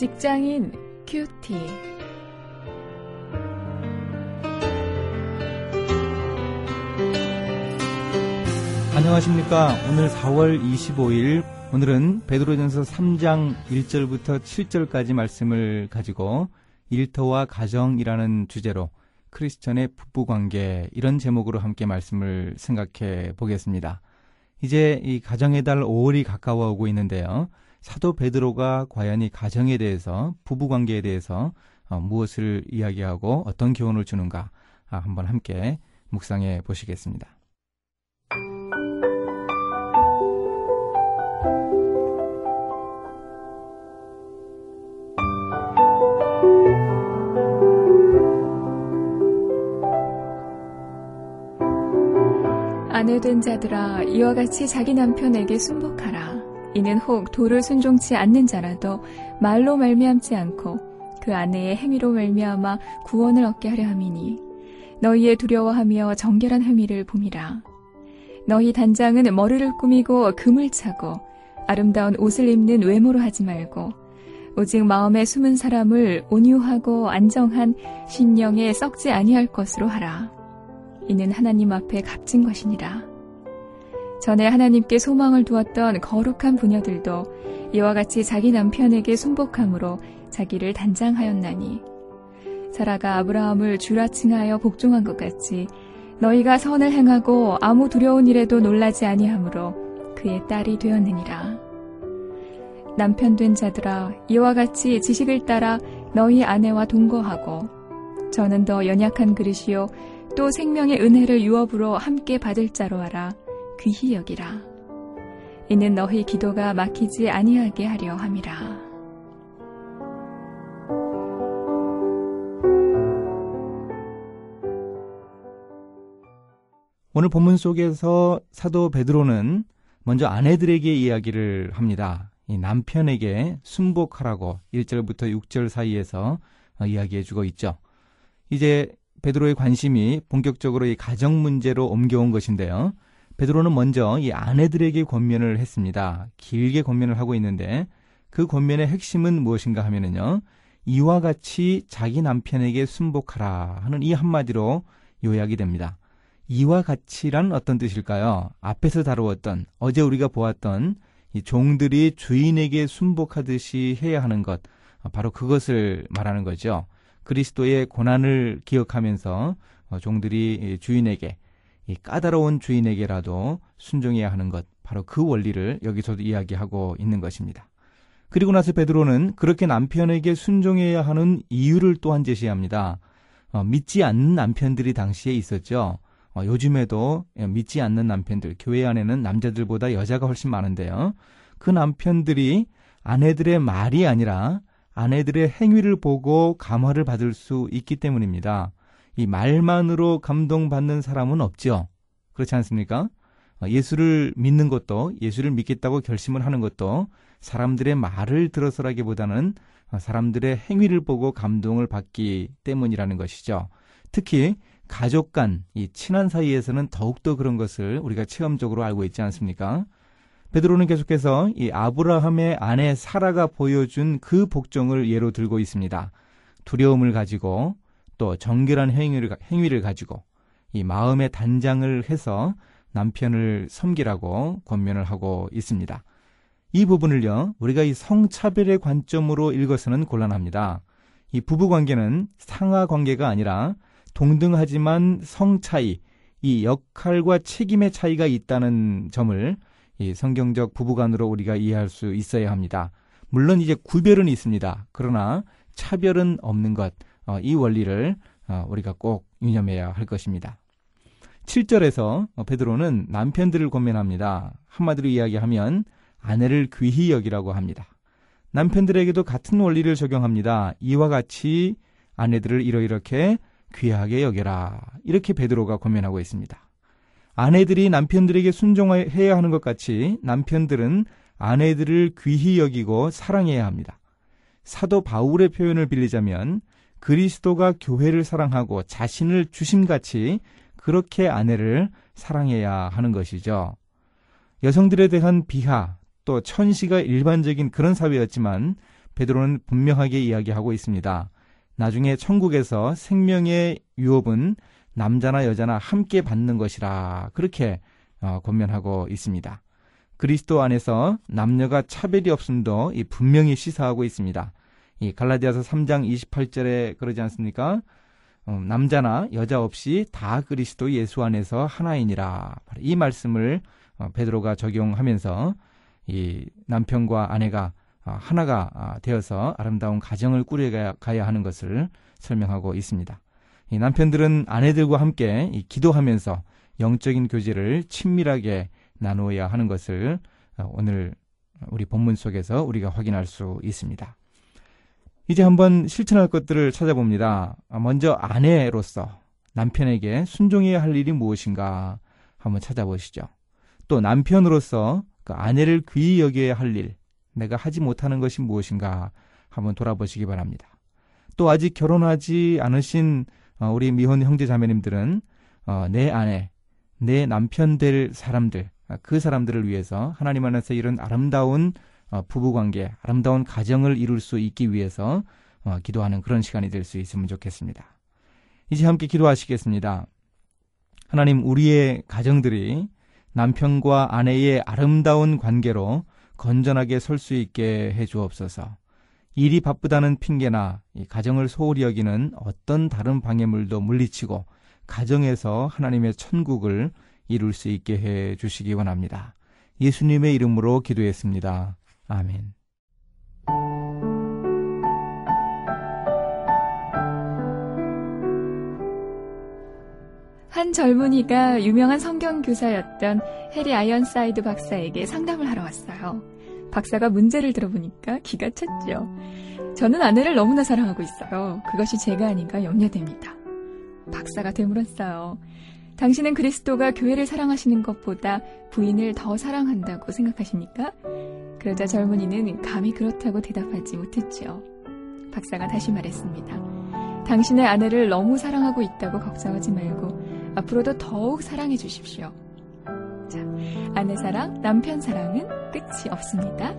직장인 큐티. 안녕하십니까. 오늘 4월 25일, 오늘은 베드로전서 3장 1절부터 7절까지 말씀을 가지고 일터와 가정이라는 주제로 크리스천의 부부 관계 이런 제목으로 함께 말씀을 생각해 보겠습니다. 이제 이 가정의 달 5월이 가까워 오고 있는데요. 사도 베드로가 과연 이 가정에 대해서 부부 관계에 대해서 어, 무엇을 이야기하고 어떤 교훈을 주는가 아, 한번 함께 묵상해 보시겠습니다. 아내 된 자들아 이와 같이 자기 남편에게 순복하라. 이는 혹 도를 순종치 않는 자라도 말로 말미암지 않고 그 아내의 행위로 말미암아 구원을 얻게 하려 함이니 너희의 두려워하며 정결한 행위를 봄이라. 너희 단장은 머리를 꾸미고 금을 차고 아름다운 옷을 입는 외모로 하지 말고 오직 마음에 숨은 사람을 온유하고 안정한 신령에 썩지 아니할 것으로 하라. 이는 하나님 앞에 값진 것이니라. 전에 하나님께 소망을 두었던 거룩한 부녀들도 이와 같이 자기 남편에게 순복함으로 자기를 단장하였나니 사라가 아브라함을 주라 칭하여 복종한 것 같이 너희가 선을 행하고 아무 두려운 일에도 놀라지 아니하므로 그의 딸이 되었느니라. 남편 된 자들아 이와 같이 지식을 따라 너희 아내와 동거하고 저는 더 연약한 그릇이요 또 생명의 은혜를 유업으로 함께 받을 자로 알아 귀히 여기라. 이는 너희 기도가 막히지 아니하게 하려 함이라. 오늘 본문 속에서 사도 베드로는 먼저 아내들에게 이야기를 합니다. 이 남편에게 순복하라고 1절부터 6절 사이에서 이야기해 주고 있죠. 이제 베드로의 관심이 본격적으로 이 가정 문제로 옮겨온 것인데요. 베드로는 먼저 이 아내들에게 권면을 했습니다. 길게 권면을 하고 있는데 그 권면의 핵심은 무엇인가 하면은요. 이와 같이 자기 남편에게 순복하라 하는 이 한마디로 요약이 됩니다. 이와 같이란 어떤 뜻일까요? 앞에서 다루었던 어제 우리가 보았던 이 종들이 주인에게 순복하듯이 해야 하는 것 바로 그것을 말하는 거죠. 그리스도의 고난을 기억하면서 어, 종들이 주인에게 까다로운 주인에게라도 순종해야 하는 것 바로 그 원리를 여기서도 이야기하고 있는 것입니다. 그리고 나서 베드로는 그렇게 남편에게 순종해야 하는 이유를 또한 제시합니다. 어, 믿지 않는 남편들이 당시에 있었죠. 어, 요즘에도 믿지 않는 남편들, 교회 안에는 남자들보다 여자가 훨씬 많은데요. 그 남편들이 아내들의 말이 아니라 아내들의 행위를 보고 감화를 받을 수 있기 때문입니다. 이 말만으로 감동받는 사람은 없죠. 그렇지 않습니까? 어, 예수를 믿는 것도 예수를 믿겠다고 결심을 하는 것도 사람들의 말을 들어서라기보다는 어, 사람들의 행위를 보고 감동을 받기 때문이라는 것이죠. 특히 가족 간, 이 친한 사이에서는 더욱더 그런 것을 우리가 체험적으로 알고 있지 않습니까? 베드로는 계속해서 이 아브라함의 아내 사라가 보여준 그 복종을 예로 들고 있습니다. 두려움을 가지고 또 정결한 행위를, 행위를 가지고 이 마음의 단장을 해서 남편을 섬기라고 권면을 하고 있습니다. 이 부분을요, 우리가 이 성차별의 관점으로 읽어서는 곤란합니다. 이 부부 관계는 상하 관계가 아니라 동등하지만 성 차이, 이 역할과 책임의 차이가 있다는 점을 이 성경적 부부간으로 우리가 이해할 수 있어야 합니다. 물론 이제 구별은 있습니다. 그러나 차별은 없는 것, 어, 이 원리를 어, 우리가 꼭 유념해야 할 것입니다. 7절에서 어, 베드로는 남편들을 권면합니다. 한마디로 이야기하면 아내를 귀히 여기라고 합니다. 남편들에게도 같은 원리를 적용합니다. 이와 같이 아내들을 이러이렇게 귀하게 여겨라. 이렇게 베드로가 권면하고 있습니다. 아내들이 남편들에게 순종해야 하는 것 같이 남편들은 아내들을 귀히 여기고 사랑해야 합니다. 사도 바울의 표현을 빌리자면 그리스도가 교회를 사랑하고 자신을 주심같이 그렇게 아내를 사랑해야 하는 것이죠. 여성들에 대한 비하 또 천시가 일반적인 그런 사회였지만 베드로는 분명하게 이야기하고 있습니다. 나중에 천국에서 생명의 유업은 남자나 여자나 함께 받는 것이라 그렇게 어, 권면하고 있습니다. 그리스도 안에서 남녀가 차별이 없음도 분명히 시사하고 있습니다. 이 갈라디아서 3장 28절에 그러지 않습니까? 어, 남자나 여자 없이 다 그리스도 예수 안에서 하나이니라. 이 말씀을 어, 베드로가 적용하면서 이 남편과 아내가 어, 하나가 아, 되어서 아름다운 가정을 꾸려가야 하는 것을 설명하고 있습니다. 이 남편들은 아내들과 함께 기도하면서 영적인 교제를 친밀하게 나누어야 하는 것을 오늘 우리 본문 속에서 우리가 확인할 수 있습니다. 이제 한번 실천할 것들을 찾아봅니다. 먼저 아내로서 남편에게 순종해야 할 일이 무엇인가 한번 찾아보시죠. 또 남편으로서 그 아내를 귀히 여겨야 할 일, 내가 하지 못하는 것이 무엇인가 한번 돌아보시기 바랍니다. 또 아직 결혼하지 않으신 어, 우리 미혼 형제 자매님들은 어, 내 아내, 내 남편 될 사람들, 그 사람들을 위해서 하나님 안에서 이런 아름다운 어, 부부관계, 아름다운 가정을 이룰 수 있기 위해서 어, 기도하는 그런 시간이 될 수 있으면 좋겠습니다. 이제 함께 기도하시겠습니다. 하나님, 우리의 가정들이 남편과 아내의 아름다운 관계로 건전하게 설 수 있게 해 주옵소서. 일이 바쁘다는 핑계나 가정을 소홀히 여기는 어떤 다른 방해물도 물리치고 가정에서 하나님의 천국을 이룰 수 있게 해 주시기 원합니다. 예수님의 이름으로 기도했습니다. 아멘. 한 젊은이가 유명한 성경 교사였던 해리 아이언사이드 박사에게 상담을 하러 왔어요. 박사가 문제를 들어보니까 기가 찼죠. 저는 아내를 너무나 사랑하고 있어요. 그것이 죄가 아닌가 염려됩니다. 박사가 되물었어요. 당신은 그리스도가 교회를 사랑하시는 것보다 부인을 더 사랑한다고 생각하십니까? 그러자 젊은이는 감히 그렇다고 대답하지 못했지요. 박사가 다시 말했습니다. 당신의 아내를 너무 사랑하고 있다고 걱정하지 말고 앞으로도 더욱 사랑해 주십시오. 자, 아내 사랑, 남편 사랑은 끝이 없습니다.